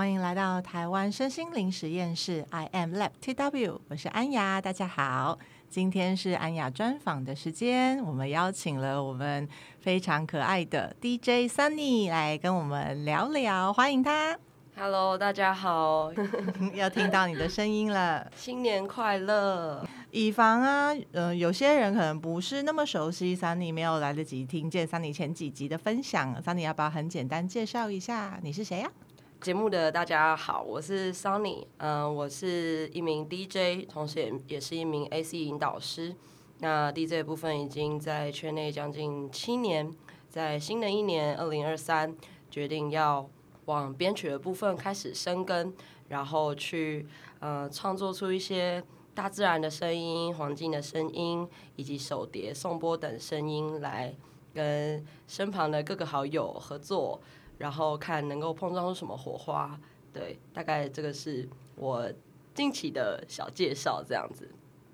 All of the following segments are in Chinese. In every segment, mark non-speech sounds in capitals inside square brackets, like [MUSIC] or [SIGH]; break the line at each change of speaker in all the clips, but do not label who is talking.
欢迎来到台湾身心灵实验室，I am Lab TW，我是安雅，大家好。今天是安雅专访的时间，我们邀请了我们非常可爱的 DJ Sunny 来跟我们聊聊，欢迎他。
Hello，大家好，[LAUGHS]
要听到你的声音了，
新年快乐！
以防啊，嗯、呃，有些人可能不是那么熟悉 Sunny，没有来得及听见 Sunny 前几集的分享，Sunny 要不要很简单介绍一下你是谁呀、啊？
节目的大家好，我是 Sunny，嗯、我是一名 DJ，同时也也是一名 AC 引导师。那 DJ 部分已经在圈内将近七年，在新的一年二零二三，决定要往编曲的部分开始深耕，然后去呃创作出一些大自然的声音、环境的声音，以及手碟、颂钵等声音，来跟身旁的各个好友合作。然后看能够碰撞出什么火花，对，大概这个是我近期的小介绍，这样子。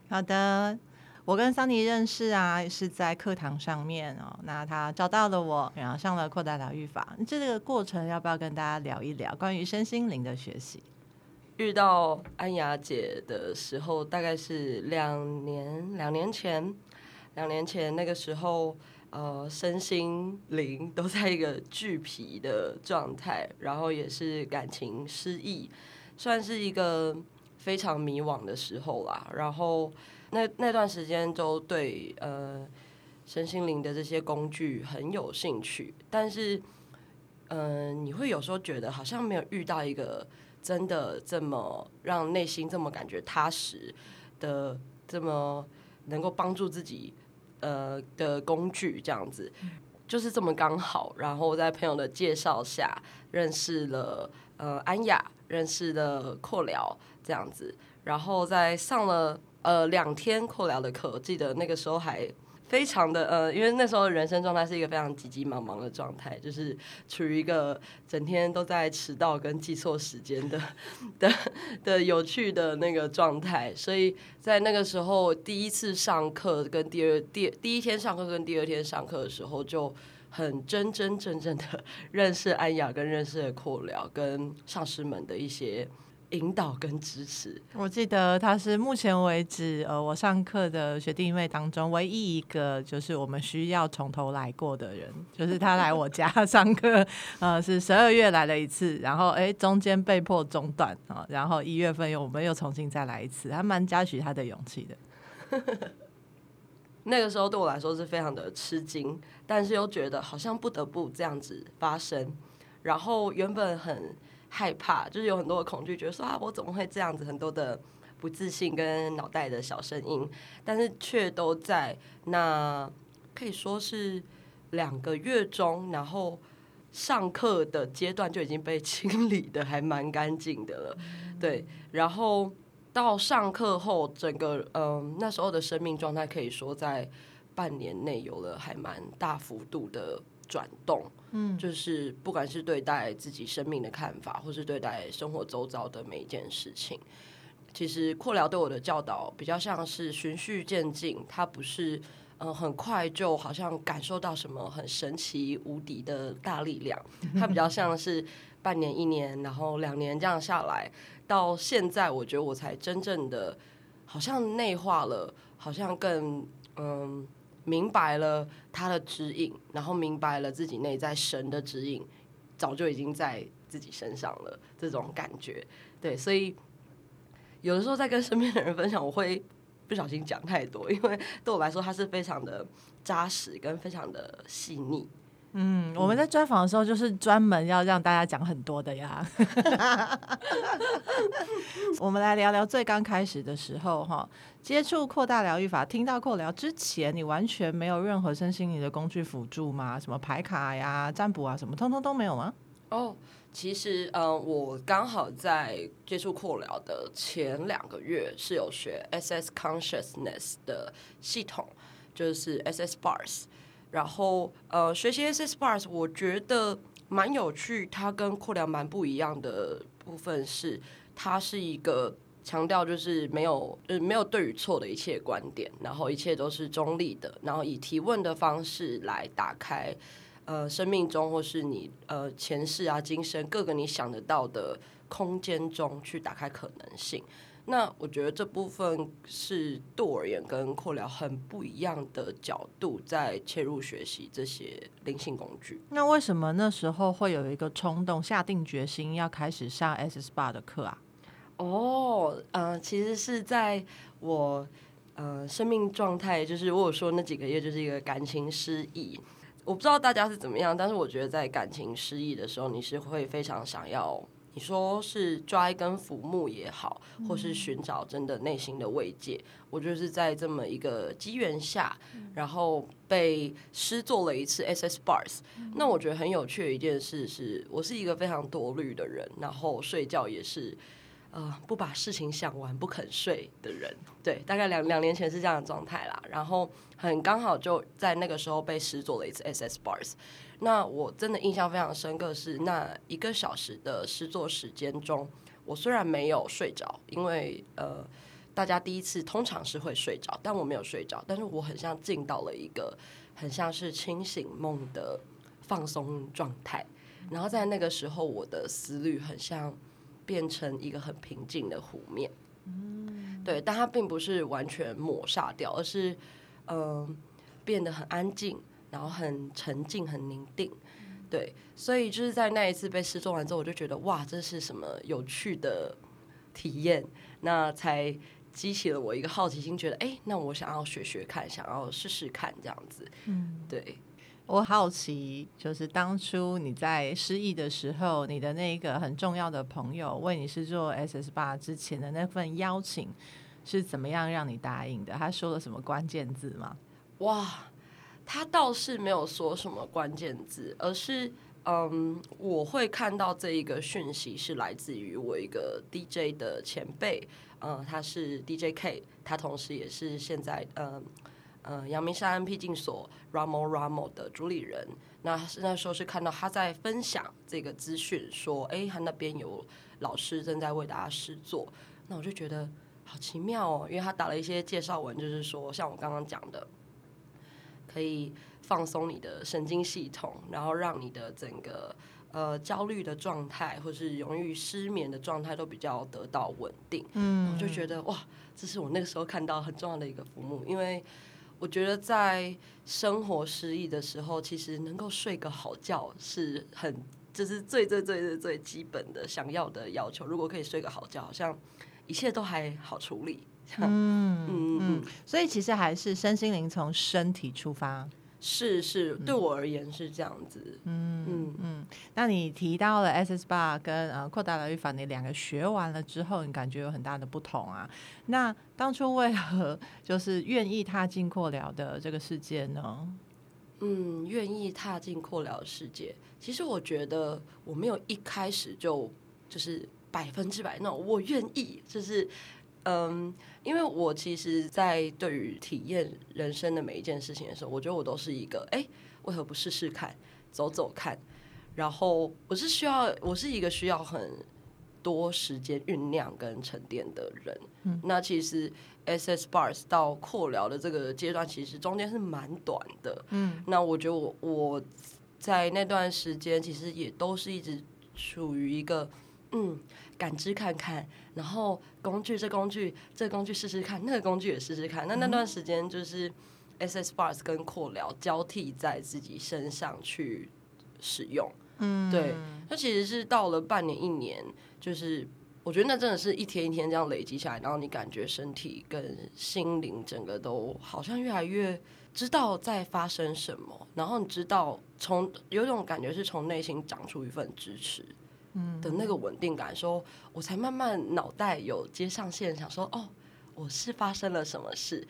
好的，我跟 Sunny 认识啊，是在课堂上面哦。那他找到了我，然后上了扩大疗愈法。这个过程要不要跟大家聊一聊关于身心灵的学习？
遇到安雅姐的时候，大概是两年，两年前，两年前那个时候。呃，身心灵都在一个巨疲的状态，然后也是感情失意，算是一个非常迷惘的时候啦。然后那那段时间都对呃身心灵的这些工具很有兴趣，但是嗯、你会有时候觉得好像没有遇到一个真的这么让内心这么感觉踏实的，这么能够帮助自己。呃的工具这样子，就是这么刚好，然后在朋友的介绍下认识了呃安雅，认识了扩聊这样子，然后在上了呃两天扩聊的课，记得那个时候还。非常的呃，因为那时候人生状态是一个非常急急忙忙的状态，就是处于一个整天都在迟到跟记错时间的的的有趣的那个状态，所以在那个时候第一次上课跟第二第第一天上课跟第二天上课的时候，就很真真正正的 [LAUGHS] 认识安雅跟认识了扩疗跟上师们的一些。引导跟支持，
我记得他是目前为止，呃，我上课的学弟妹当中唯一一个就是我们需要从头来过的人，就是他来我家上课，[LAUGHS] 呃，是十二月来了一次，然后哎，中间被迫中断啊，然后一月份又我们又重新再来一次，还蛮嘉许他的勇气的。[LAUGHS]
那个时候对我来说是非常的吃惊，但是又觉得好像不得不这样子发生，然后原本很。害怕，就是有很多的恐惧，觉得说啊，我怎么会这样子？很多的不自信跟脑袋的小声音，但是却都在那可以说是两个月中，然后上课的阶段就已经被清理的还蛮干净的了。对，然后到上课后，整个嗯、呃、那时候的生命状态，可以说在半年内有了还蛮大幅度的转动。嗯，就是不管是对待自己生命的看法，或是对待生活周遭的每一件事情，其实扩疗对我的教导比较像是循序渐进，它不是嗯、很快就好像感受到什么很神奇无敌的大力量，它比较像是半年、一年，然后两年这样下来，到现在我觉得我才真正的好像内化了，好像更嗯。明白了他的指引，然后明白了自己内在神的指引，早就已经在自己身上了。这种感觉，对，所以有的时候在跟身边的人分享，我会不小心讲太多，因为对我来说，它是非常的扎实跟非常的细腻。
嗯，我们在专访的时候就是专门要让大家讲很多的呀。[LAUGHS] 我们来聊聊最刚开始的时候哈，接触扩大疗愈法，听到扩疗之前，你完全没有任何身心灵的工具辅助吗？什么牌卡呀、占卜啊，什么通通都没有吗？
哦，其实嗯、呃，我刚好在接触扩疗的前两个月是有学 SS Consciousness 的系统，就是 SS Bars。然后，呃，学习 SS Bars，我觉得蛮有趣。它跟扩疗蛮不一样的部分是，它是一个强调就是没有，就是没有对与错的一切观点，然后一切都是中立的，然后以提问的方式来打开，呃，生命中或是你呃前世啊、今生各个你想得到的空间中去打开可能性。那我觉得这部分是对我而言跟扩聊很不一样的角度，在切入学习这些灵性工具。
那为什么那时候会有一个冲动，下定决心要开始上 S SPA 的课啊？
哦，呃，其实是在我呃生命状态，就是我有说那几个月就是一个感情失意。我不知道大家是怎么样，但是我觉得在感情失意的时候，你是会非常想要。你说是抓一根浮木也好，或是寻找真的内心的慰藉，嗯、我就是在这么一个机缘下，然后被施做了一次 SS Bars。嗯、那我觉得很有趣的一件事是，我是一个非常多虑的人，然后睡觉也是，呃，不把事情想完不肯睡的人。对，大概两两年前是这样的状态啦。然后很刚好就在那个时候被施做了一次 SS Bars。那我真的印象非常深刻，是那一个小时的诗作时间中，我虽然没有睡着，因为呃，大家第一次通常是会睡着，但我没有睡着，但是我很像进到了一个很像是清醒梦的放松状态，然后在那个时候，我的思虑很像变成一个很平静的湖面，嗯，对，但它并不是完全抹煞掉，而是嗯、呃，变得很安静。然后很沉静，很宁定，对，所以就是在那一次被试做完之后，我就觉得哇，这是什么有趣的体验？那才激起了我一个好奇心，觉得哎，那我想要学学看，想要试试看这样子。嗯，对，
我好奇，就是当初你在失忆的时候，你的那个很重要的朋友为你是做 SS Bar 之前的那份邀请是怎么样让你答应的？他说了什么关键字吗？
哇！他倒是没有说什么关键字，而是嗯，我会看到这一个讯息是来自于我一个 DJ 的前辈，嗯，他是 DJ K，他同时也是现在嗯嗯阳明山僻静所 Ramo Ramo 的主理人。那那时候是看到他在分享这个资讯，说哎，他那边有老师正在为大家施作，那我就觉得好奇妙哦，因为他打了一些介绍文，就是说像我刚刚讲的。可以放松你的神经系统，然后让你的整个呃焦虑的状态，或是容易失眠的状态都比较得到稳定。嗯，我就觉得哇，这是我那个时候看到很重要的一个服务，因为我觉得在生活失意的时候，其实能够睡个好觉是很，就是最最最最最基本的想要的要求。如果可以睡个好觉，好像一切都还好处理。
嗯嗯嗯，所以其实还是身心灵从身体出发，
是是，对我而言是这样子。
嗯嗯嗯。那你提到了 SS Bar 跟呃扩大疗愈法，你两个学完了之后，你感觉有很大的不同啊？那当初为何就是愿意踏进扩疗的这个世界呢？
嗯，愿意踏进扩疗的世界，其实我觉得我没有一开始就就是百分之百那种我愿意，就是。嗯，因为我其实，在对于体验人生的每一件事情的时候，我觉得我都是一个，哎，为何不试试看，走走看？然后我是需要，我是一个需要很多时间酝酿跟沉淀的人。嗯，那其实 SS Bars 到扩疗的这个阶段，其实中间是蛮短的。嗯，那我觉得我我在那段时间，其实也都是一直处于一个。嗯，感知看看，然后工具这工具这工具试试看，那个工具也试试看。那那段时间就是 SS Bars 跟扩疗交替在自己身上去使用。嗯，对。那其实是到了半年一年，就是我觉得那真的是一天一天这样累积下来，然后你感觉身体跟心灵整个都好像越来越知道在发生什么，然后你知道从有一种感觉是从内心长出一份支持。的那个稳定感，说我才慢慢脑袋有接上线，想说哦，我是发生了什么事，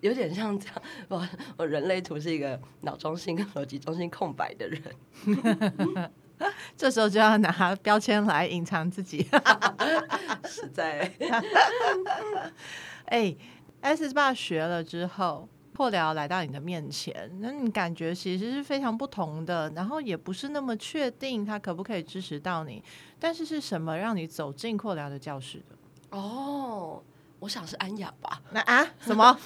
有点像这样。我我人类图是一个脑中心跟逻辑中心空白的人，[LAUGHS]
这时候就要拿标签来隐藏自己，[LAUGHS]
实在。[LAUGHS]
哎，SS Bar 学了之后。扩聊来到你的面前，那你感觉其实是非常不同的，然后也不是那么确定他可不可以支持到你，但是是什么让你走进扩聊的教室的？
哦，我想是安雅吧。
那啊，什么？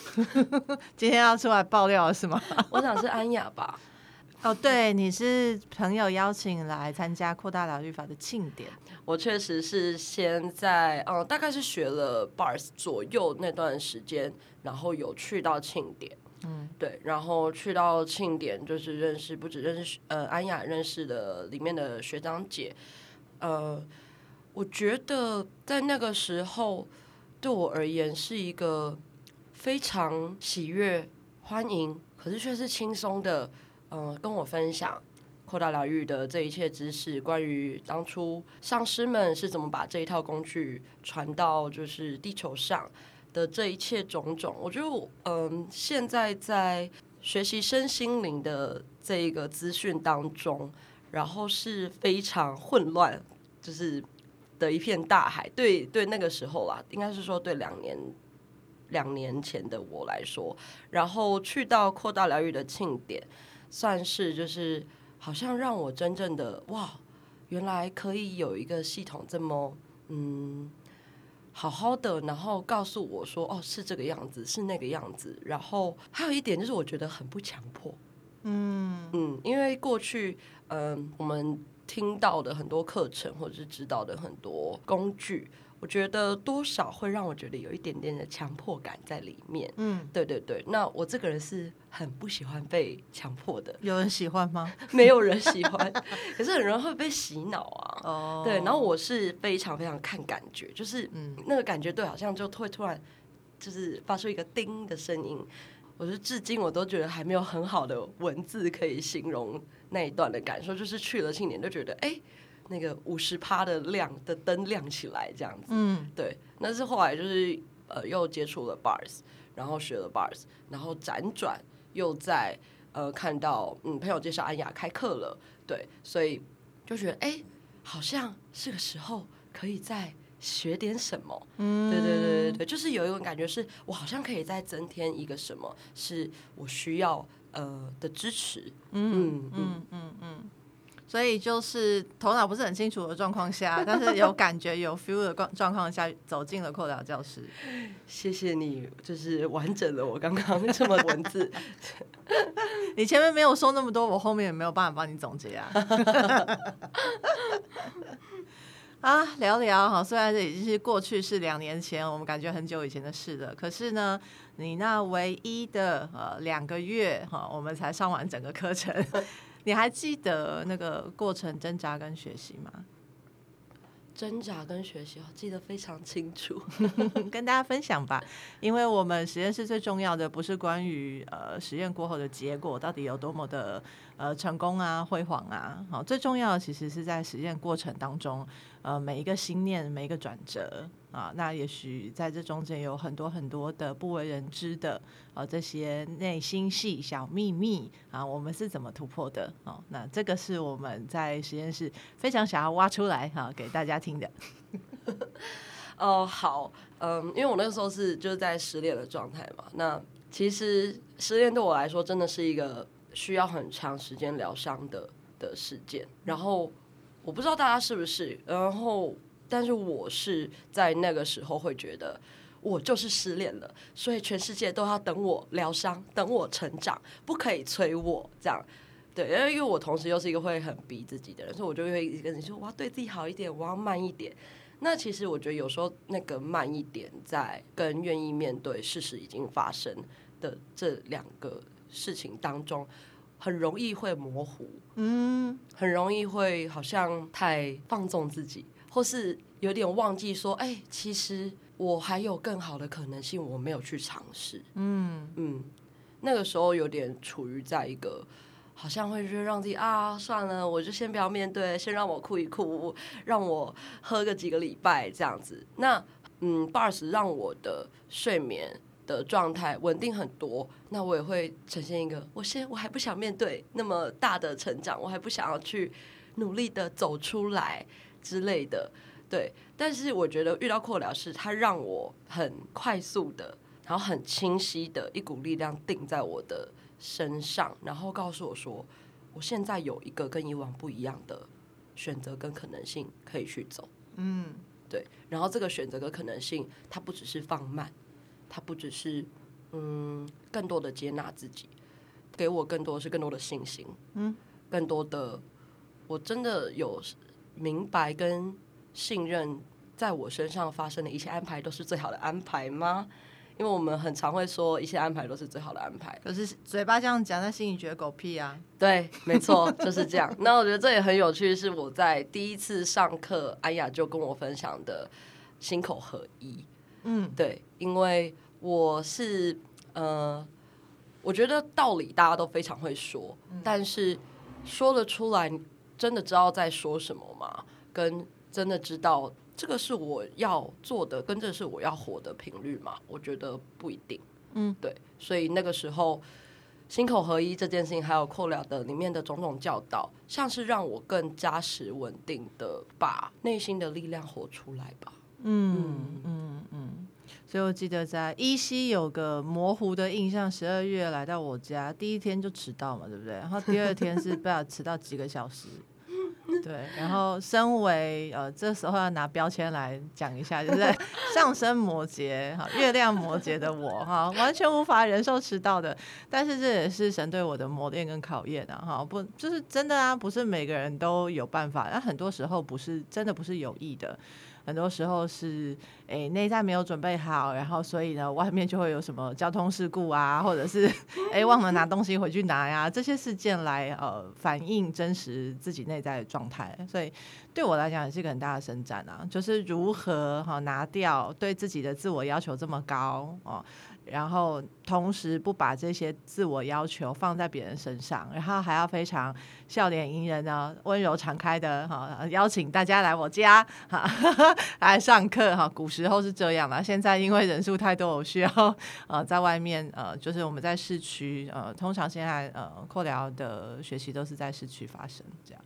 [LAUGHS] 今天要出来爆料了是吗？[LAUGHS]
我想是安雅吧。
哦，对，你是朋友邀请来参加扩大疗愈法的庆典。[LAUGHS]
我确实是先在嗯，大概是学了 Bars 左右那段时间，然后有去到庆典。嗯，对，然后去到庆典，就是认识不止认识呃安雅认识的里面的学长姐。呃，我觉得在那个时候对我而言是一个非常喜悦、欢迎，可是却是轻松的。嗯，跟我分享扩大疗愈的这一切知识，关于当初上师们是怎么把这一套工具传到就是地球上的这一切种种，我觉得嗯，现在在学习身心灵的这一个资讯当中，然后是非常混乱，就是的一片大海。对对，那个时候啦，应该是说对两年两年前的我来说，然后去到扩大疗愈的庆典。算是就是好像让我真正的哇，原来可以有一个系统这么嗯好好的，然后告诉我说哦，是这个样子，是那个样子。然后还有一点就是我觉得很不强迫，嗯嗯，因为过去嗯我们听到的很多课程或者是知道的很多工具。我觉得多少会让我觉得有一点点的强迫感在里面。嗯，对对对。那我这个人是很不喜欢被强迫的。
有人喜欢吗？[LAUGHS]
没有人喜欢，可是很容易会被洗脑啊。[LAUGHS] 哦。对，然后我是非常非常看感觉，就是嗯，那个感觉对，好像就会突然就是发出一个叮的声音。我是至今我都觉得还没有很好的文字可以形容那一段的感受，就是去了庆典就觉得哎。那个五十趴的亮的灯亮起来，这样子，嗯，对，那是后来就是呃又接触了 Bars，然后学了 Bars，然后辗转又在呃看到嗯朋友介绍安雅开课了，对，所以就觉得哎、欸，好像是个时候可以再学点什么，嗯，对对对对对，就是有一种感觉是我好像可以再增添一个什么，是我需要呃的支持，嗯嗯。嗯嗯。嗯
所以就是头脑不是很清楚的状况下，但是有感觉有 feel 的状状况下，走进了扩疗教室。
谢谢你，就是完整的我刚刚这么文字。[LAUGHS]
你前面没有说那么多，我后面也没有办法帮你总结啊。[LAUGHS] 啊，聊聊哈，虽然这已经是过去是两年前，我们感觉很久以前的事了。可是呢，你那唯一的呃两个月哈，我们才上完整个课程。你还记得那个过程挣扎跟学习吗？[LAUGHS]
挣扎跟学习，我记得非常清楚，[LAUGHS] [LAUGHS]
跟大家分享吧。因为我们实验室最重要的不是关于呃实验过后的结果到底有多么的呃成功啊、辉煌啊，好，最重要的其实是在实验过程当中，呃，每一个心念、每一个转折。啊，那也许在这中间有很多很多的不为人知的啊，这些内心戏小秘密啊，我们是怎么突破的？哦，那这个是我们在实验室非常想要挖出来哈、给大家听的。[LAUGHS]
哦，好，嗯，因为我那个时候是就是在失恋的状态嘛。那其实失恋对我来说真的是一个需要很长时间疗伤的的事件。然后我不知道大家是不是，然后。但是我是在那个时候会觉得，我就是失恋了，所以全世界都要等我疗伤，等我成长，不可以催我这样。对，因为因为我同时又是一个会很逼自己的人，所以我就会一直跟你说，我要对自己好一点，我要慢一点。那其实我觉得有时候那个慢一点，在跟愿意面对事实已经发生的这两个事情当中，很容易会模糊，嗯，很容易会好像太放纵自己。或是有点忘记说，哎、欸，其实我还有更好的可能性，我没有去尝试。嗯嗯，那个时候有点处于在一个，好像会觉得让自己啊，算了，我就先不要面对，先让我哭一哭，让我喝个几个礼拜这样子。那嗯，Bars 让我的睡眠的状态稳定很多，那我也会呈现一个，我先我还不想面对那么大的成长，我还不想要去努力的走出来。之类的，对，但是我觉得遇到扩疗师，他让我很快速的，然后很清晰的一股力量定在我的身上，然后告诉我说，我现在有一个跟以往不一样的选择跟可能性可以去走，嗯，对，然后这个选择跟可能性，它不只是放慢，它不只是嗯更多的接纳自己，给我更多的是更多的信心，嗯，更多的我真的有明白跟信任，在我身上发生的一切安排都是最好的安排吗？因为我们很常会说一切安排都是最好的安排，
可是嘴巴这样讲，但心里觉得狗屁啊。
对，没错，就是这样。那我觉得这也很有趣，是我在第一次上课，安雅就跟我分享的心口合一。嗯，对，因为我是呃。我觉得道理大家都非常会说，但是说了出来，真的知道在说什么吗？跟真的知道这个是我要做的，跟这是我要活的频率吗？我觉得不一定。嗯，对，所以那个时候心口合一这件事情，还有扣了的里面的种种教导，像是让我更扎实稳定的把内心的力量活出来吧。嗯嗯
嗯。嗯所以我记得在依稀有个模糊的印象，十二月来到我家第一天就迟到嘛，对不对？然后第二天是不知道迟到几个小时，对。然后身为呃这时候要拿标签来讲一下，就是上升摩羯哈，月亮摩羯的我哈，完全无法忍受迟到的。但是这也是神对我的磨练跟考验啊哈，不就是真的啊？不是每个人都有办法，那很多时候不是真的不是有意的。很多时候是诶内在没有准备好，然后所以呢外面就会有什么交通事故啊，或者是诶忘了拿东西回去拿呀，这些事件来呃反映真实自己内在的状态。所以对我来讲也是一个很大的伸展啊，就是如何哈拿掉对自己的自我要求这么高哦。然后同时不把这些自我要求放在别人身上，然后还要非常笑脸迎人呢，温柔敞开的哈，邀请大家来我家哈 [LAUGHS] 来上课哈。古时候是这样的，现在因为人数太多，我需要呃在外面呃，就是我们在市区呃，通常现在呃扩疗的学习都是在市区发生这样。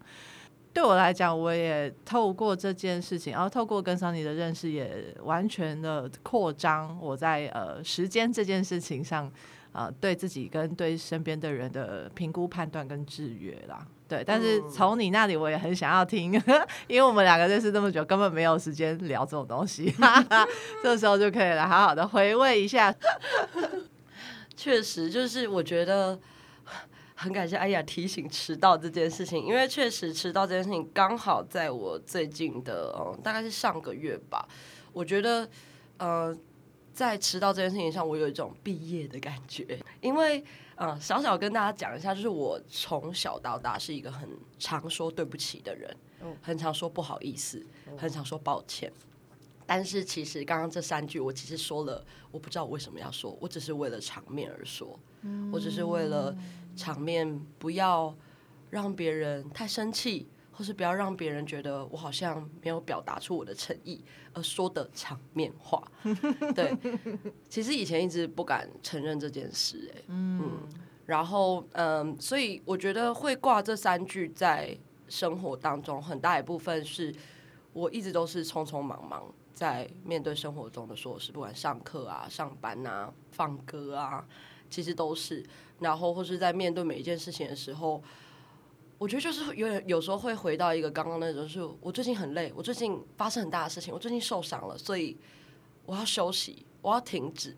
对我来讲，我也透过这件事情，然后透过跟桑尼的认识，也完全的扩张我在呃时间这件事情上，啊、呃，对自己跟对身边的人的评估、判断跟制约啦。对，但是从你那里，我也很想要听，[LAUGHS] 因为我们两个认识这么久，根本没有时间聊这种东西，[LAUGHS] 这时候就可以来好好的回味一下。[LAUGHS]
确实，就是我觉得。很感谢安雅提醒迟到这件事情，因为确实迟到这件事情刚好在我最近的嗯，大概是上个月吧。我觉得呃，在迟到这件事情上，我有一种毕业的感觉。因为嗯，小小跟大家讲一下，就是我从小到大是一个很常说对不起的人，很常说不好意思，很常说抱歉。但是其实刚刚这三句，我其实说了，我不知道我为什么要说，我只是为了场面而说，我只是为了。场面不要让别人太生气，或是不要让别人觉得我好像没有表达出我的诚意而说的场面话。[LAUGHS] 对，其实以前一直不敢承认这件事，哎，嗯，然后嗯，所以我觉得会挂这三句在生活当中，很大一部分是我一直都是匆匆忙忙在面对生活中的所有事，不管上课啊、上班啊、放歌啊。其实都是，然后或是在面对每一件事情的时候，我觉得就是有点有时候会回到一个刚刚那种，是我最近很累，我最近发生很大的事情，我最近受伤了，所以我要休息，我要停止，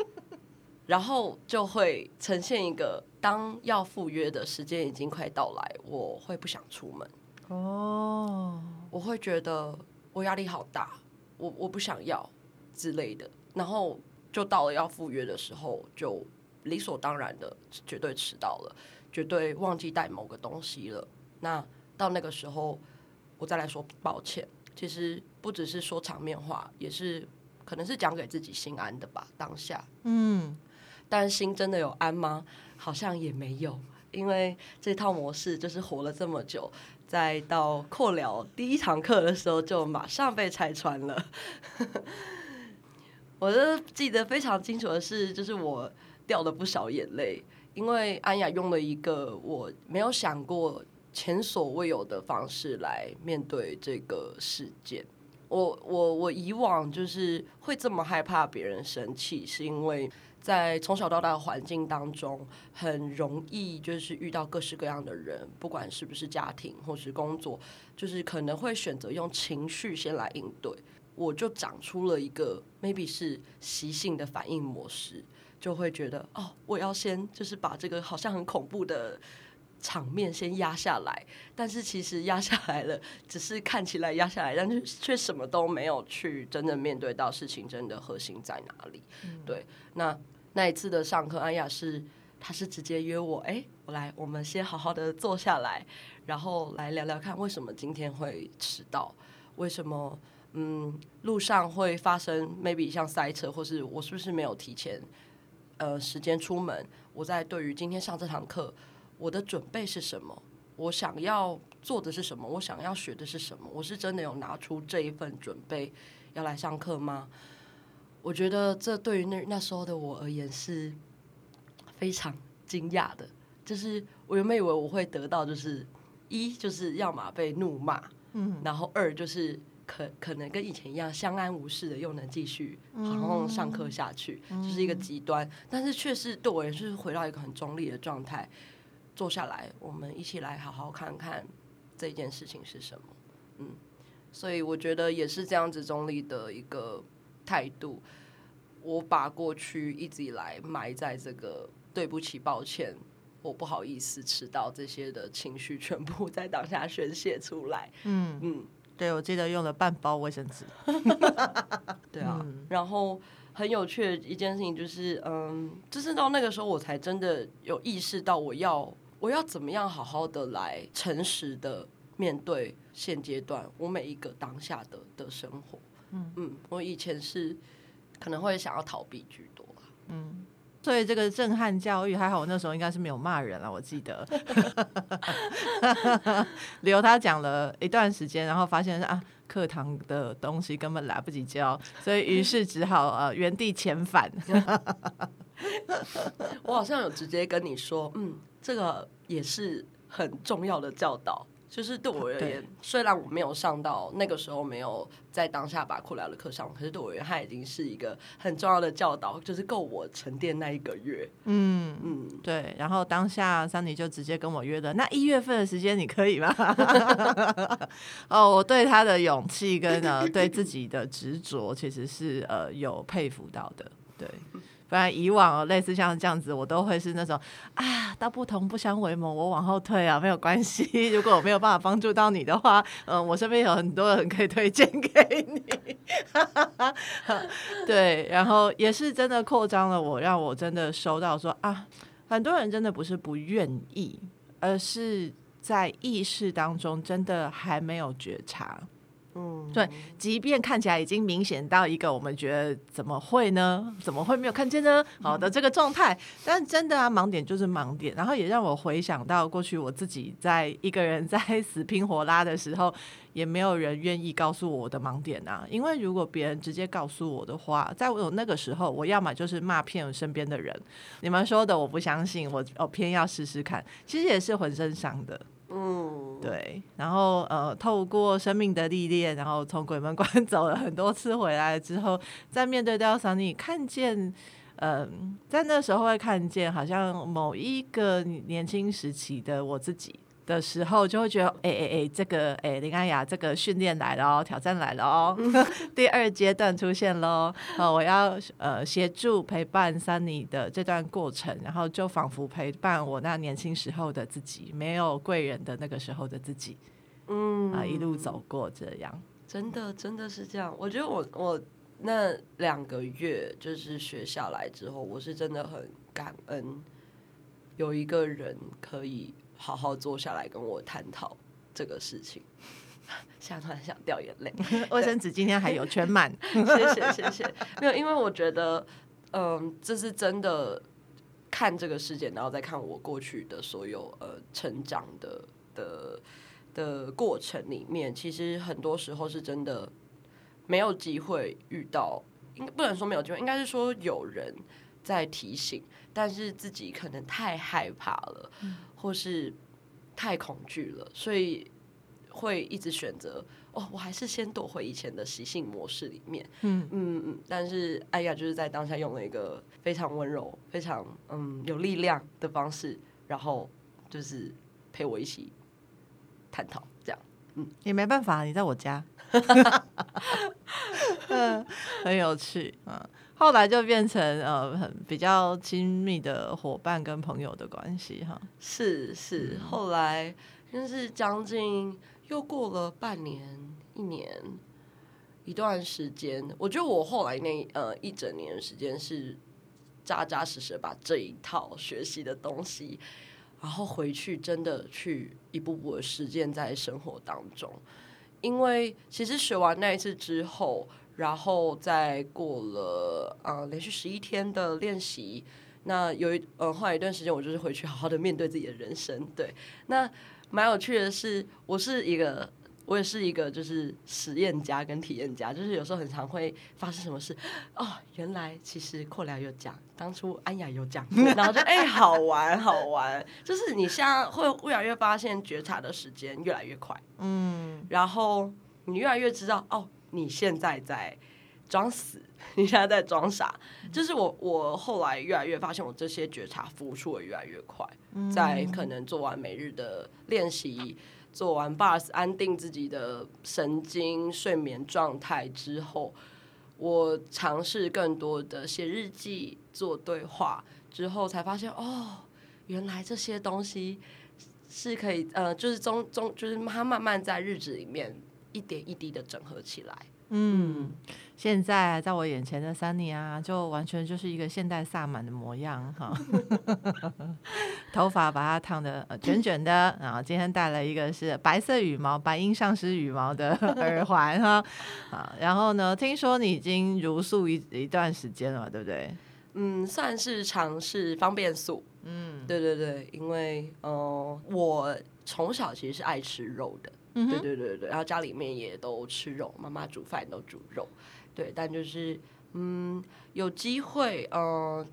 [LAUGHS] 然后就会呈现一个当要赴约的时间已经快到来，我会不想出门。哦，我会觉得我压力好大，我我不想要之类的，然后。就到了要赴约的时候，就理所当然的绝对迟到了，绝对忘记带某个东西了。那到那个时候，我再来说抱歉。其实不只是说场面话，也是可能是讲给自己心安的吧。当下，嗯，但心真的有安吗？好像也没有，因为这套模式就是活了这么久，在到扩聊第一堂课的时候，就马上被拆穿了。我都记得非常清楚的是，就是我掉了不少眼泪，因为安雅用了一个我没有想过、前所未有的方式来面对这个事件。我我我以往就是会这么害怕别人生气，是因为在从小到大的环境当中，很容易就是遇到各式各样的人，不管是不是家庭或是工作，就是可能会选择用情绪先来应对。我就长出了一个 maybe 是习性的反应模式，就会觉得哦，我要先就是把这个好像很恐怖的场面先压下来，但是其实压下来了，只是看起来压下来，但是却什么都没有去真正面对到事情真的核心在哪里。嗯、对，那那一次的上课，安雅是他是直接约我，哎，我来，我们先好好的坐下来，然后来聊聊看为什么今天会迟到，为什么嗯路上会发生 maybe 像塞车，或是我是不是没有提前。呃，时间出门，我在对于今天上这堂课，我的准备是什么？我想要做的是什么？我想要学的是什么？我是真的有拿出这一份准备要来上课吗？我觉得这对于那那时候的我而言是非常惊讶的。就是我原本以为我会得到，就是一就是要么被怒骂，嗯，然后二就是。可可能跟以前一样相安无事的，又能继续好好上课下去，就、嗯、是一个极端。但是确实对我也是回到一个很中立的状态，坐下来，我们一起来好好看看这件事情是什么。嗯，所以我觉得也是这样子中立的一个态度。我把过去一直以来埋在这个对不起、抱歉、我不好意思迟到这些的情绪，全部在当下宣泄出来。嗯嗯。
对，我记得用了半包卫生纸。[LAUGHS]
对啊，嗯、然后很有趣的一件事情就是，嗯，就是到那个时候，我才真的有意识到，我要我要怎么样好好的来诚实的面对现阶段我每一个当下的的生活。嗯嗯，我以前是可能会想要逃避居多。嗯。
所以这个震撼教育还好，我那时候应该是没有骂人了，我记得。[LAUGHS] 留他讲了一段时间，然后发现啊，课堂的东西根本来不及教，所以于是只好呃原地遣返。[LAUGHS]
我好像有直接跟你说，嗯，这个也是很重要的教导。就是对我而言，虽然我没有上到那个时候没有在当下把库拉的课上，可是对我而言，它已经是一个很重要的教导，就是够我沉淀那一个月。嗯
嗯，对。然后当下桑尼就直接跟我约的，那一月份的时间你可以吗？[LAUGHS] 哦，我对他的勇气跟呃对自己的执着，其实是呃有佩服到的。对。不然以往类似像这样子，我都会是那种啊，道不同不相为谋，我往后退啊，没有关系。[LAUGHS] 如果我没有办法帮助到你的话，嗯，我身边有很多人可以推荐给你。[LAUGHS] 对，然后也是真的扩张了我，让我真的收到说啊，很多人真的不是不愿意，而是在意识当中真的还没有觉察。嗯，对，即便看起来已经明显到一个我们觉得怎么会呢？怎么会没有看见呢？好的，这个状态，但真的啊，盲点就是盲点。然后也让我回想到过去我自己在一个人在死拼活拉的时候，也没有人愿意告诉我的盲点啊。因为如果别人直接告诉我的话，在我那个时候，我要么就是骂骗我身边的人，你们说的我不相信，我我偏要试试看，其实也是浑身伤的。嗯，对，然后呃，透过生命的历练，然后从鬼门关走了很多次回来之后，在面对雕像，你，看见，嗯、在那时候会看见，好像某一个年轻时期的我自己。的时候就会觉得，哎哎哎，这个哎林安雅，这个训练来了哦，挑战来了哦，[LAUGHS] 第二阶段出现喽。呃，我要呃协助陪伴桑尼的这段过程，然后就仿佛陪伴我那年轻时候的自己，没有贵人的那个时候的自己，嗯啊，一路走过这样，
真的真的是这样。我觉得我我那两个月就是学下来之后，我是真的很感恩，有一个人可以。好好坐下来跟我探讨这个事情，[LAUGHS] 现在突然想掉眼泪。[LAUGHS]
卫生纸今天还有全满，
谢谢谢谢。没有，因为我觉得，嗯，这是真的看这个世界，然后再看我过去的所有呃成长的的的过程里面，其实很多时候是真的没有机会遇到，应该不能说没有机会，应该是说有人在提醒，但是自己可能太害怕了。嗯或是太恐惧了，所以会一直选择哦，我还是先躲回以前的习性模式里面。嗯嗯嗯。但是哎呀就是在当下用了一个非常温柔、非常嗯有力量的方式，然后就是陪我一起探讨这样。嗯，
也没办法，你在我家，[LAUGHS] 嗯，很有趣啊。后来就变成呃很比较亲密的伙伴跟朋友的关系哈。
是是，后来就是将近又过了半年一年一段时间，我觉得我后来那呃一整年的时间是扎扎实实把这一套学习的东西，然后回去真的去一步步的实践在生活当中，因为其实学完那一次之后。然后再过了呃连续十一天的练习，那有一呃后来一段时间，我就是回去好好的面对自己的人生。对，那蛮有趣的是，我是一个我也是一个就是实验家跟体验家，就是有时候很常会发生什么事哦，原来其实扩疗有讲，当初安雅有讲，然后就哎好玩好玩，就是你现在会越来越发现觉察的时间越来越快，嗯，然后你越来越知道哦。你现在在装死，你现在在装傻，就是我。我后来越来越发现，我这些觉察付出的越来越快。在可能做完每日的练习，做完 bars 安定自己的神经睡眠状态之后，我尝试更多的写日记、做对话之后，才发现哦，原来这些东西是可以呃，就是中中，就是它慢慢在日子里面。一点一滴的整合起来。
嗯，现在在我眼前的 Sunny 啊，就完全就是一个现代萨满的模样哈。[LAUGHS] 头发把它烫得卷卷的，然后今天戴了一个是白色羽毛、白鹰上师羽毛的耳环哈。[LAUGHS] 啊，然后呢，听说你已经茹素一一段时间了，对不对？
嗯，算是尝试方便素。嗯，对对对，因为呃，我从小其实是爱吃肉的。对对对对，然后家里面也都吃肉，妈妈煮饭都煮肉，对，但就是嗯，有机会嗯、呃，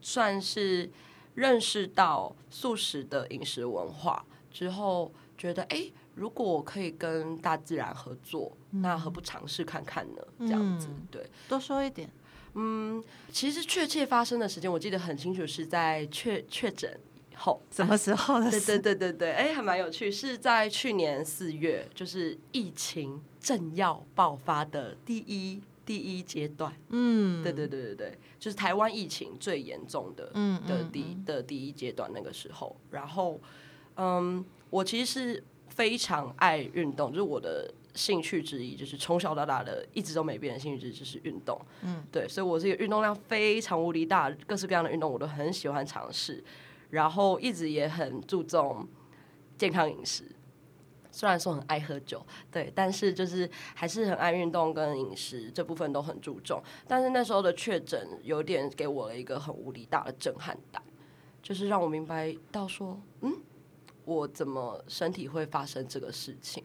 算是认识到素食的饮食文化之后，觉得哎，如果我可以跟大自然合作，嗯、那何不尝试看看呢？这样子，对，
多说一点。
嗯，其实确切发生的时间我记得很清楚，是在确确诊。后
什么时候的事？
对对对对对，哎，还蛮有趣，是在去年四月，就是疫情正要爆发的第一第一阶段。嗯，对对对对对，就是台湾疫情最严重的嗯的第的第一阶段那个时候。然后，嗯，我其实是非常爱运动，就是我的兴趣之一，就是从小到大的一直都没变的兴趣之一就是运动。嗯，对，所以我是一个运动量非常无敌大，各式各样的运动我都很喜欢尝试。然后一直也很注重健康饮食，虽然说很爱喝酒，对，但是就是还是很爱运动跟饮食这部分都很注重。但是那时候的确诊有点给我了一个很无敌大的震撼感，就是让我明白到说，嗯，我怎么身体会发生这个事情？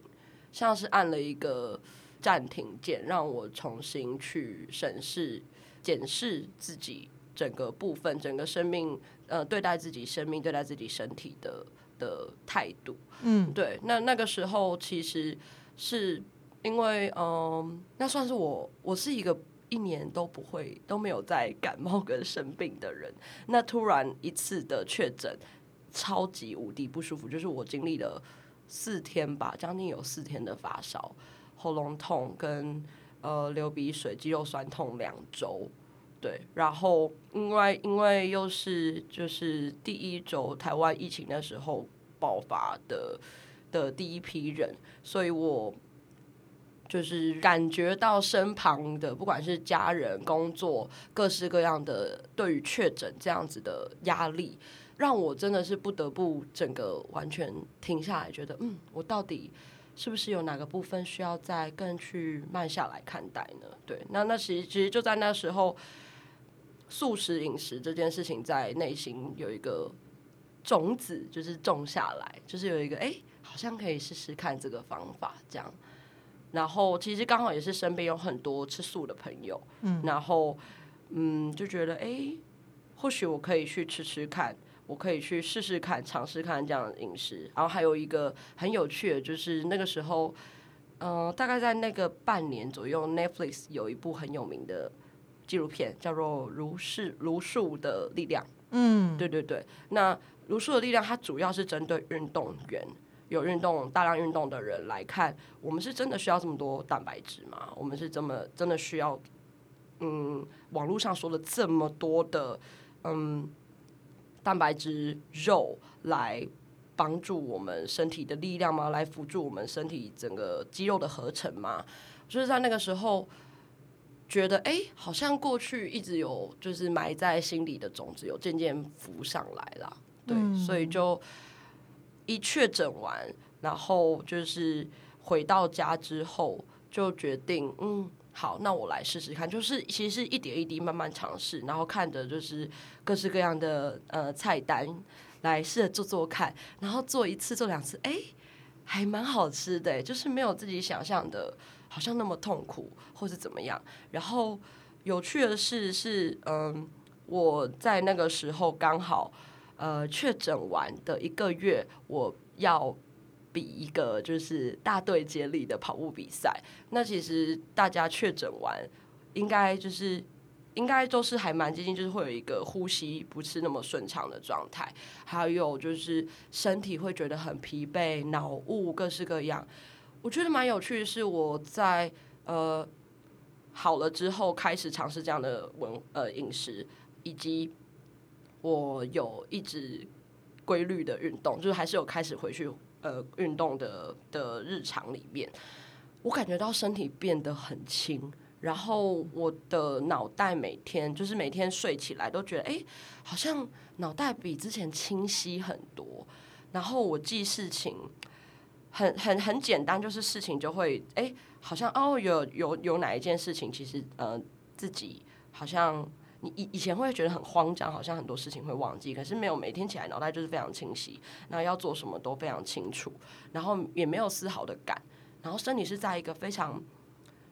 像是按了一个暂停键，让我重新去审视、检视自己整个部分、整个生命。呃，对待自己生命、对待自己身体的的态度，嗯，对。那那个时候其实是因为，嗯、呃，那算是我，我是一个一年都不会都没有在感冒跟生病的人。那突然一次的确诊，超级无敌不舒服，就是我经历了四天吧，将近有四天的发烧、喉咙痛跟呃流鼻水、肌肉酸痛两周。对，然后因为因为又是就是第一周台湾疫情的时候爆发的的第一批人，所以我就是感觉到身旁的不管是家人、工作各式各样的对于确诊这样子的压力，让我真的是不得不整个完全停下来，觉得嗯，我到底是不是有哪个部分需要再更去慢下来看待呢？对，那那其实其实就在那时候。素食饮食这件事情在内心有一个种子，就是种下来，就是有一个哎、欸，好像可以试试看这个方法这样。然后其实刚好也是身边有很多吃素的朋友，嗯，然后嗯就觉得哎、欸，或许我可以去吃吃看，我可以去试试看，尝试看这样的饮食。然后还有一个很有趣的，就是那个时候，嗯、呃，大概在那个半年左右，Netflix 有一部很有名的。纪录片叫做《如是如数的力量》。嗯，对对对。那如数的力量，它主要是针对运动员，有运动大量运动的人来看，我们是真的需要这么多蛋白质吗？我们是这么真的需要？嗯，网络上说了这么多的嗯蛋白质肉来帮助我们身体的力量吗？来辅助我们身体整个肌肉的合成吗？就是在那个时候觉得，哎、欸，好像过去一直有就是埋在心里的种子，有渐渐浮上来了。对，嗯、所以就一确诊完，然后就是回到家之后，就决定，嗯。好，那我来试试看，就是其实是一点一滴慢慢尝试，然后看着就是各式各样的呃菜单来试着做做看，然后做一次做两次，哎，还蛮好吃的，就是没有自己想象的，好像那么痛苦或是怎么样。然后有趣的是是，嗯，我在那个时候刚好呃确诊完的一个月，我要。比一个就是大队接力的跑步比赛，那其实大家确诊完，应该就是应该都是还蛮接近，就是会有一个呼吸不是那么顺畅的状态，还有就是身体会觉得很疲惫、脑雾各式各样。我觉得蛮有趣的是，我在呃好了之后开始尝试这样的文呃饮食，以及我有一直规律的运动，就是还是有开始回去。呃，运动的的日常里面，我感觉到身体变得很轻，然后我的脑袋每天就是每天睡起来都觉得，哎，好像脑袋比之前清晰很多。然后我记事情很很很简单，就是事情就会，哎，好像哦，有有有哪一件事情，其实呃自己好像。你以以前会觉得很慌张，好像很多事情会忘记，可是没有，每天起来脑袋就是非常清晰，那要做什么都非常清楚，然后也没有丝毫的赶，然后身体是在一个非常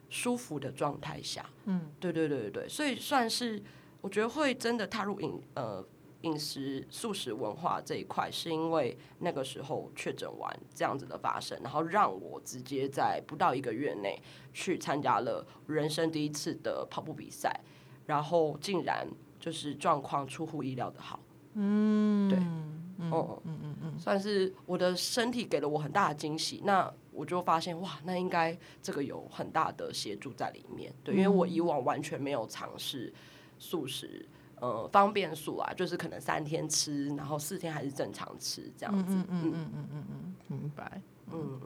舒服的状态下，嗯，对对对对对，所以算是我觉得会真的踏入影呃饮食素食文化这一块，是因为那个时候确诊完这样子的发生，然后让我直接在不到一个月内去参加了人生第一次的跑步比赛。然后竟然就是状况出乎意料的好，嗯，对，嗯嗯嗯嗯，算是我的身体给了我很大的惊喜。那我就发现哇，那应该这个有很大的协助在里面，对，因为我以往完全没有尝试素食，呃，方便素啊，就是可能三天吃，然后四天还是正常吃这样子，嗯嗯嗯嗯嗯，明白，嗯。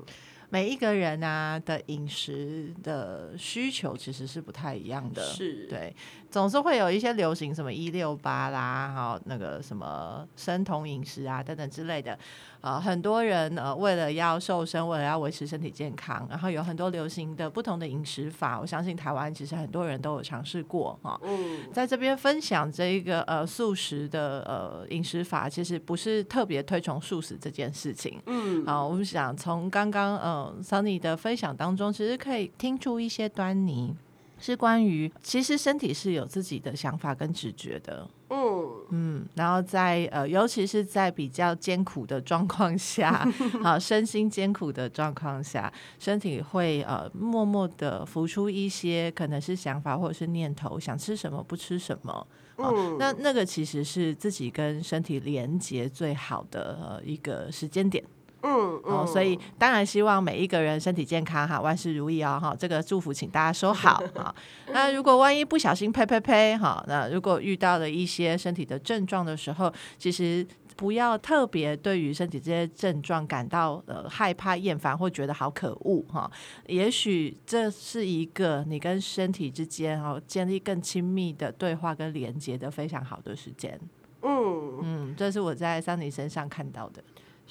每一个人啊的饮食的需求其实是不太一样的，
是
对，总是会有一些流行什么一六八啦，好，那个什么生酮饮食啊等等之类的。呃，很多人呃为了要瘦身，为了要维持身体健康，然后有很多流行的不同的饮食法。我相信台湾其实很多人都有尝试过哈。嗯，在这边分享这一个呃素食的呃饮食法，其实不是特别推崇素食这件事情。嗯，啊，我们想从刚刚呃 Sunny 的分享当中，其实可以听出一些端倪，是关于其实身体是有自己的想法跟直觉的。嗯嗯，然后在呃，尤其是在比较艰苦的状况下，[LAUGHS] 啊，身心艰苦的状况下，身体会呃默默的浮出一些可能是想法或者是念头，想吃什么不吃什么，啊，嗯，那那个其实是自己跟身体连接最好的呃一个时间点。嗯，哦，所以当然希望每一个人身体健康哈，万事如意哦哈，这个祝福请大家收好 [LAUGHS] 啊。那如果万一不小心呸呸呸哈，那如果遇到了一些身体的症状的时候，其实不要特别对于身体这些症状感到呃害怕、厌烦或觉得好可恶哈。也许这是一个你跟身体之间哦建立更亲密的对话跟连接的非常好的时间。嗯嗯，这是我在 Sunny 身上看到的。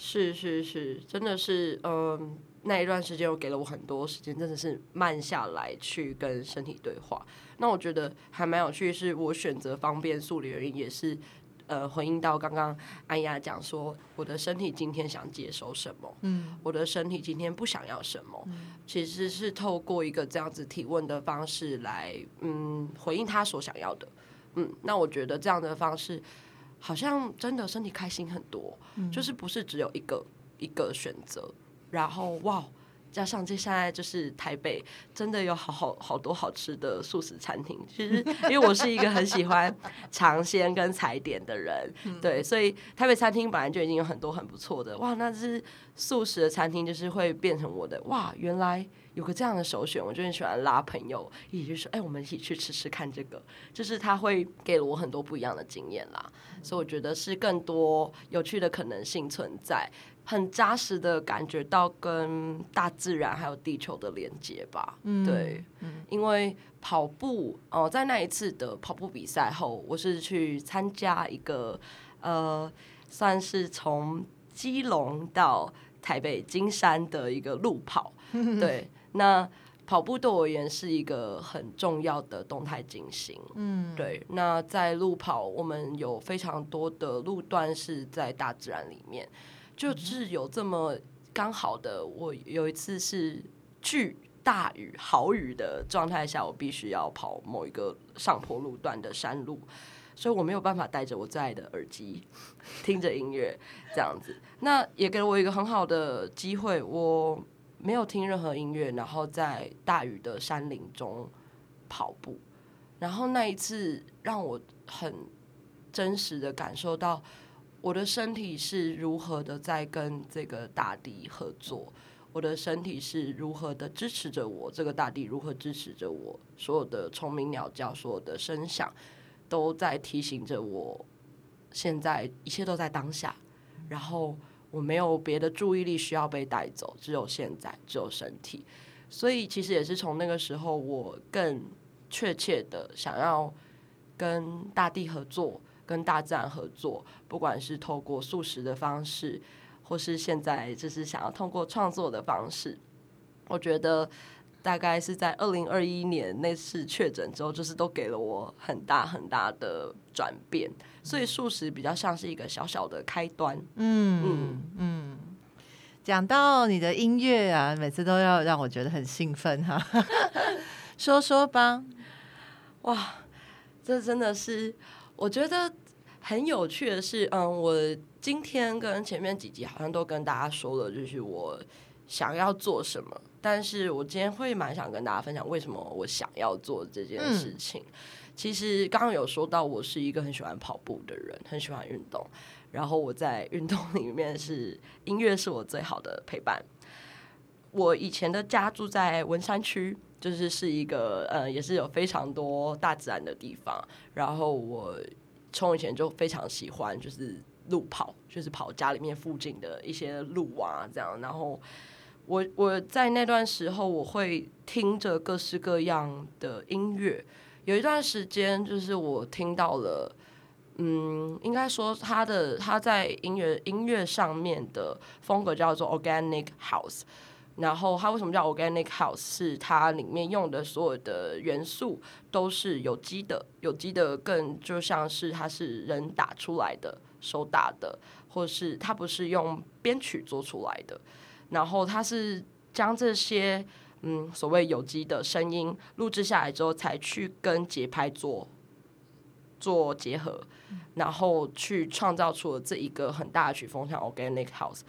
是是是，真的是，嗯，那一段时间又给了我很多时间，真的是慢下来去跟身体对话。那我觉得还蛮有趣，是我选择方便素的原因，也是呃回应到刚刚安雅讲说，我的身体今天想接受什么，嗯，我的身体今天不想要什么，嗯，其实是透过一个这样子提问的方式来，嗯，回应他所想要的，嗯，那我觉得这样的方式。好像真的身体开心很多，嗯、就是不是只有一个一个选择，然后哇，加上接下来就是台北，真的有好好好多好吃的素食餐厅。其实，因为我是一个很喜欢尝鲜跟踩点的人，[LAUGHS] 对，所以台北餐厅本来就已经有很多很不错的。哇，那是素食的餐厅，就是会变成我的哇，原来有个这样的首选，我就很喜欢拉朋友一起去说，哎，我们一起去吃吃看这个，就是他会给了我很多不一样的经验啦。所以我觉得是更多有趣的可能性存在。很扎实的感觉到跟大自然还有地球的连接吧，嗯、对，嗯、因为跑步哦、呃，在那一次的跑步比赛后，我是去参加一个呃，算是从基隆到台北金山的一个路跑，[LAUGHS] 对，那跑步对我而言是一个很重要的动态进行，嗯，对，那在路跑，我们有非常多的路段是在大自然里面。就是有这么刚好的，我有一次是巨大雨、豪雨的状态下，我必须要跑某一个上坡路段的山路，所以我没有办法戴着我最爱的耳机听着音乐这样子。那也给了我一个很好的机会，我没有听任何音乐，然后在大雨的山林中跑步，然后那一次让我很真实的感受到。我的身体是如何的在跟这个大地合作？我的身体是如何的支持着我？这个大地如何支持着我？所有的虫鸣鸟叫，所有的声响，都在提醒着我，现在一切都在当下。然后我没有别的注意力需要被带走，只有现在，只有身体。所以其实也是从那个时候，我更确切的想要跟大地合作。跟大自然合作，不管是透过素食的方式，或是现在就是想要通过创作的方式，我觉得大概是在二零二一年那次确诊之后，就是都给了我很大很大的转变，所以素食比较像是一个小小的开端。嗯嗯嗯，
讲到你的音乐啊，每次都要让我觉得很兴奋哈，[LAUGHS] 说说吧。
哇，这真的是。我觉得很有趣的是，嗯，我今天跟前面几集好像都跟大家说了，就是我想要做什么。但是我今天会蛮想跟大家分享为什么我想要做这件事情。嗯、其实刚刚有说到，我是一个很喜欢跑步的人，很喜欢运动。然后我在运动里面是音乐是我最好的陪伴。我以前的家住在文山区。就是是一个呃，也是有非常多大自然的地方。然后我从以前就非常喜欢，就是路跑，就是跑家里面附近的一些路啊，这样。然后我我在那段时候，我会听着各式各样的音乐。有一段时间，就是我听到了，嗯，应该说他的他在音乐音乐上面的风格叫做 Organic House。然后它为什么叫 Organic House？是它里面用的所有的元素都是有机的，有机的更就像是它是人打出来的，手打的，或是它不是用编曲做出来的。然后它是将这些嗯所谓有机的声音录制下来之后，才去跟节拍做做结合，然后去创造出了这一个很大的曲风，像 Organic House。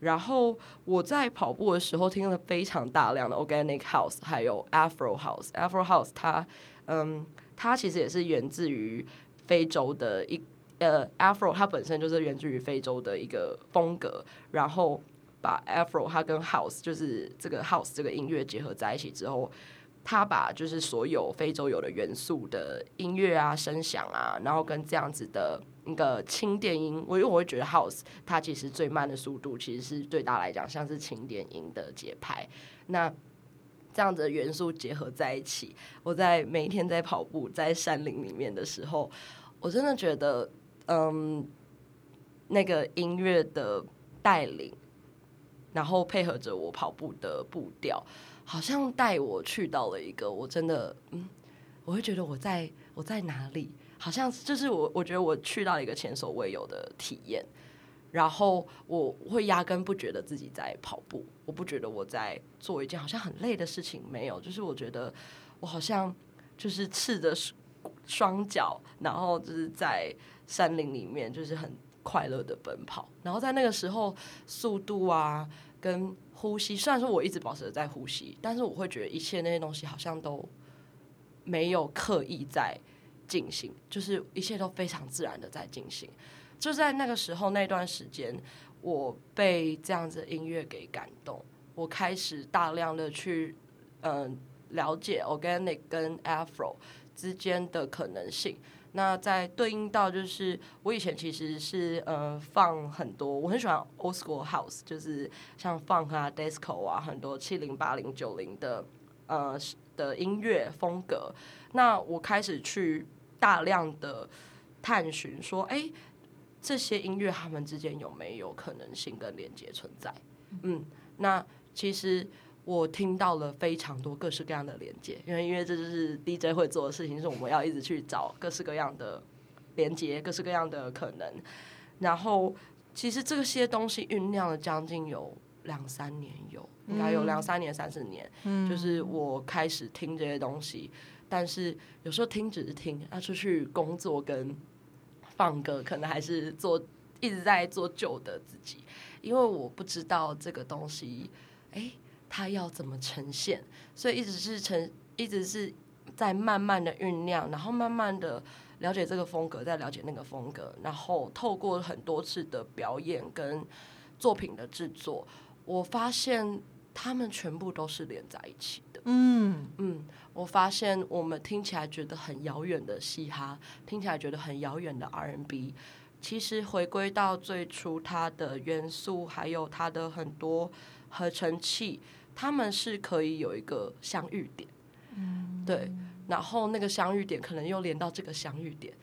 然后我在跑步的时候听了非常大量的 Organic House，还有 Afro House。Afro House 它，嗯，它其实也是源自于非洲的一呃 Afro，它本身就是源自于非洲的一个风格。然后把 Afro 它跟 House 就是这个 House 这个音乐结合在一起之后，它把就是所有非洲有的元素的音乐啊、声响啊，然后跟这样子的。一个轻电音，我因为我会觉得 house 它其实最慢的速度，其实是对大来讲像是轻电音的节拍。那这样子的元素结合在一起，我在每一天在跑步在山林里面的时候，我真的觉得，嗯，那个音乐的带领，然后配合着我跑步的步调，好像带我去到了一个我真的，嗯，我会觉得我在我在哪里？好像就是我，我觉得我去到一个前所未有的体验，然后我会压根不觉得自己在跑步，我不觉得我在做一件好像很累的事情，没有，就是我觉得我好像就是赤着双脚，然后就是在山林里面，就是很快乐的奔跑，然后在那个时候，速度啊，跟呼吸。虽然说我一直保持着在呼吸，但是我会觉得一切那些东西好像都没有刻意在进行，就是一切都非常自然的在进行。就在那个时候那段时间，我被这样子的音乐给感动，我开始大量的去嗯、了解 organic 跟 Afro 之间的可能性。那在对应到就是我以前其实是呃放很多，我很喜欢 old school house，就是像 funk 啊、disco 啊，很多七零八零九零的呃的音乐风格。那我开始去大量的探寻，说，哎，这些音乐他们之间有没有可能性跟连接存在？嗯，那其实。我听到了非常多各式各样的连接，因为因为这就是 DJ 会做的事情，是我们要一直去找各式各样的连接，各式各样的可能。然后，其实这些东西酝酿了将近有两三年有，有应该有两三年、三四年。嗯，就是我开始听这些东西，但是有时候听只是听，要出去工作跟放歌，可能还是做一直在做旧的自己，因为我不知道这个东西，哎。它要怎么呈现？所以一直是呈，一直是在慢慢的酝酿，然后慢慢的了解这个风格，再了解那个风格，然后透过很多次的表演跟作品的制作，我发现他们全部都是连在一起的。嗯嗯，我发现我们听起来觉得很遥远的嘻哈，听起来觉得很遥远的 R&B，其实回归到最初它的元素，还有它的很多合成器。它们是可以有一个相遇点，嗯，对，然后那个相遇点可能又连到这个相遇点，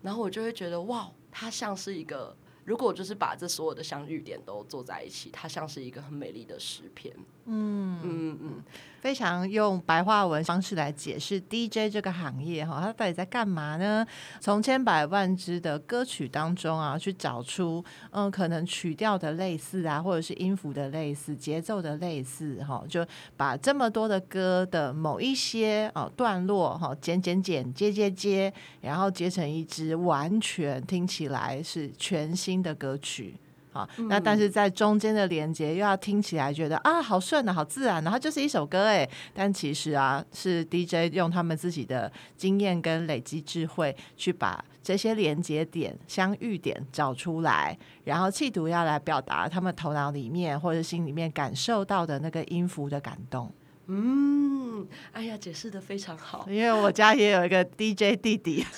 然后我就会觉得哇，它像是一个，如果就是把这所有的相遇点都做在一起，它像是一个很美丽的诗篇，嗯嗯嗯。
非常用白话文方式来解释 DJ 这个行业哈，它到底在干嘛呢？从千百万支的歌曲当中啊，去找出嗯，可能曲调的类似啊，或者是音符的类似、节奏的类似哈，就把这么多的歌的某一些哦段落哈，剪剪剪、接接接，然后结成一支完全听起来是全新的歌曲。好，那但是在中间的连接又要听起来觉得啊，好顺啊，好自然，然后就是一首歌哎，但其实啊，是 DJ 用他们自己的经验跟累积智慧，去把这些连接点、相遇点找出来，然后企图要来表达他们头脑里面或者心里面感受到的那个音符的感动。
嗯，哎呀，解释的非常好，
因为我家也有一个 DJ 弟弟。[LAUGHS]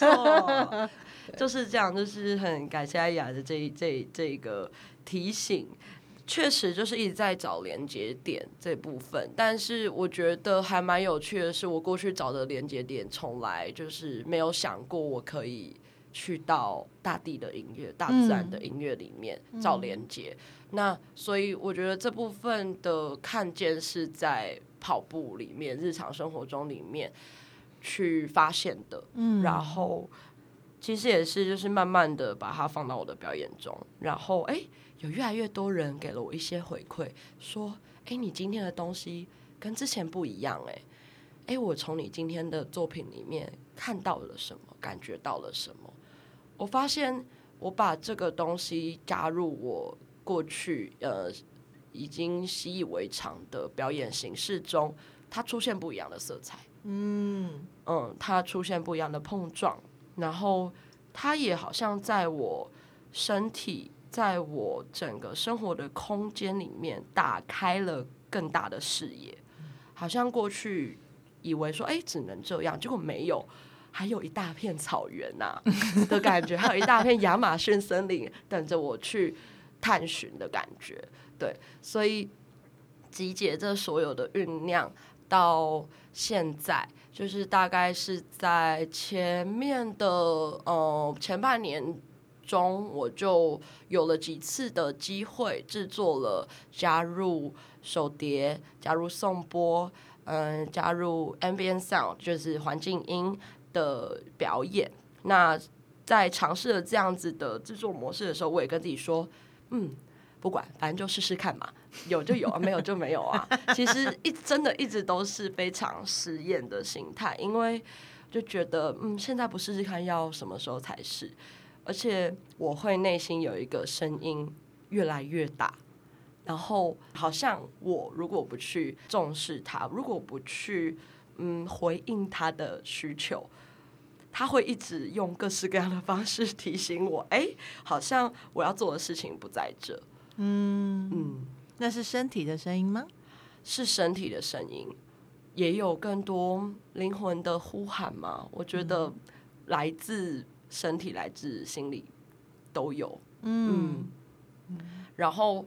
哦就是这样，就是很感谢阿雅的这这这个提醒，确实就是一直在找连接点这部分。但是我觉得还蛮有趣的是，我过去找的连接点，从来就是没有想过我可以去到大地的音乐、大自然的音乐里面找连接。嗯、那所以我觉得这部分的看见是在跑步里面、日常生活中里面去发现的。嗯，然后。其实也是，就是慢慢的把它放到我的表演中，然后哎，有越来越多人给了我一些回馈，说，哎，你今天的东西跟之前不一样，哎，哎，我从你今天的作品里面看到了什么，感觉到了什么？我发现我把这个东西加入我过去呃已经习以为常的表演形式中，它出现不一样的色彩，嗯嗯，它出现不一样的碰撞。然后，它也好像在我身体，在我整个生活的空间里面打开了更大的视野。好像过去以为说，哎，只能这样，结果没有，还有一大片草原呐、啊、的感觉，还有一大片亚马逊森林等着我去探寻的感觉。对，所以集结这所有的酝酿到现在。就是大概是在前面的呃前半年中，我就有了几次的机会制作了加入手碟、加入颂钵，嗯、加入 ambient sound，就是环境音的表演。那在尝试了这样子的制作模式的时候，我也跟自己说，嗯。不管，反正就试试看嘛，有就有啊，没有就没有啊。其实一真的一直都是非常实验的心态，因为就觉得，嗯，现在不试试看，要什么时候才是？而且我会内心有一个声音越来越大，然后好像我如果不去重视他，如果不去嗯回应他的需求，他会一直用各式各样的方式提醒我，哎，好像我要做的事情不在这。
嗯嗯，那是身体的声音吗？
是身体的声音，也有更多灵魂的呼喊吗？我觉得来自身体，来自心里都有。嗯，嗯，然后。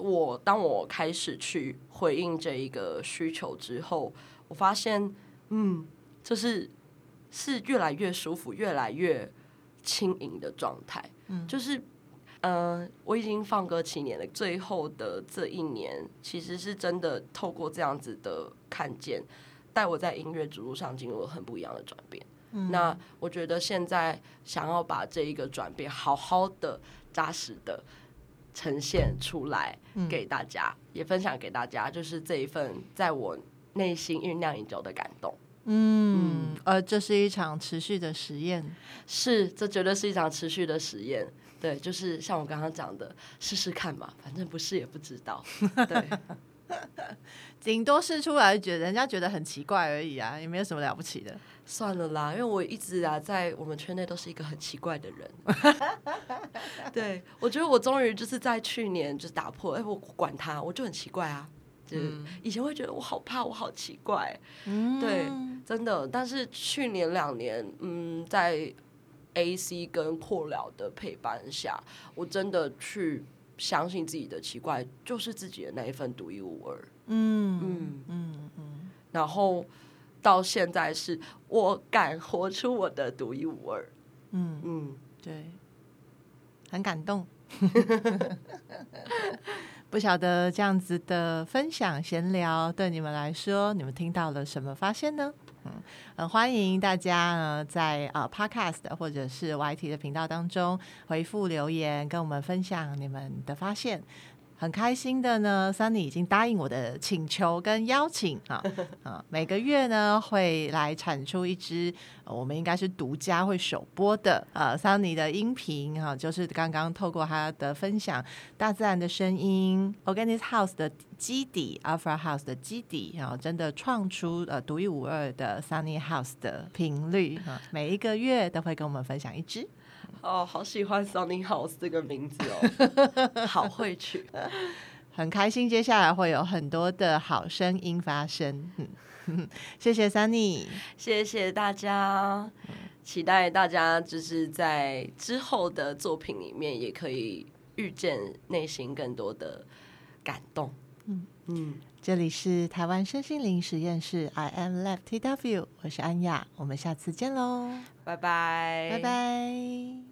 我当我开始去回应这一个需求之后，我发现，嗯，就是是越来越舒服、越来越轻盈的状态。嗯，就是，嗯、呃，我已经放歌七年了，最后的这一年，其实是真的透过这样子的看见，带我在音乐之路上进入了很不一样的转变。嗯，那我觉得现在想要把这一个转变好好的、扎实的。呈现出来给大家，嗯、也分享给大家，就是这一份在我内心酝酿已久的感动。
嗯，呃，这是一场持续的实验，
是，这绝对是一场持续的实验。对，就是像我刚刚讲的，试试看嘛，反正不试也不知道。[LAUGHS] 对，[LAUGHS]
顶多试出来，觉得人家觉得很奇怪而已啊，也没有什么了不起的。
算了啦，因为我一直啊，在我们圈内都是一个很奇怪的人。[LAUGHS] 对，我觉得我终于就是在去年就打破，哎，我管他，我就很奇怪啊。就是以前会觉得我好怕，我好奇怪。嗯，对，真的。但是去年两年，嗯，在 AC 跟扩疗的陪伴下，我真的去相信自己的奇怪就是自己的那一份独一无二。嗯嗯嗯嗯，然后。到现在是我敢活出我的独一无二，
嗯嗯，对，很感动。[LAUGHS] 不晓得这样子的分享闲聊对你们来说，你们听到了什么发现呢？嗯，很欢迎大家呢在啊 Podcast 或者是 YT 的频道当中回复留言，跟我们分享你们的发现。很开心的呢，Sunny 已经答应我的请求跟邀请啊 [LAUGHS] 啊，每个月呢会来产出一支，我们应该是独家会首播的呃 Sunny 的音频哈，就是刚刚透过他的分享，大自然的声音，Organic House 的基底，Alpha House 的基底，然后真的创出呃独一无二的 Sunny House 的频率啊，每一个月都会跟我们分享一支。
哦，好喜欢 Sunny House 这个名字哦，[LAUGHS] 好会取，[LAUGHS]
很开心。接下来会有很多的好声音发生。嗯，[LAUGHS] 谢谢 Sunny，
谢谢大家，期待大家就是在之后的作品里面也可以遇见内心更多的感动。
嗯嗯，这里是台湾身心灵实验室，I am Lab TW，我是安雅，我们下次见喽，
拜拜，
拜拜。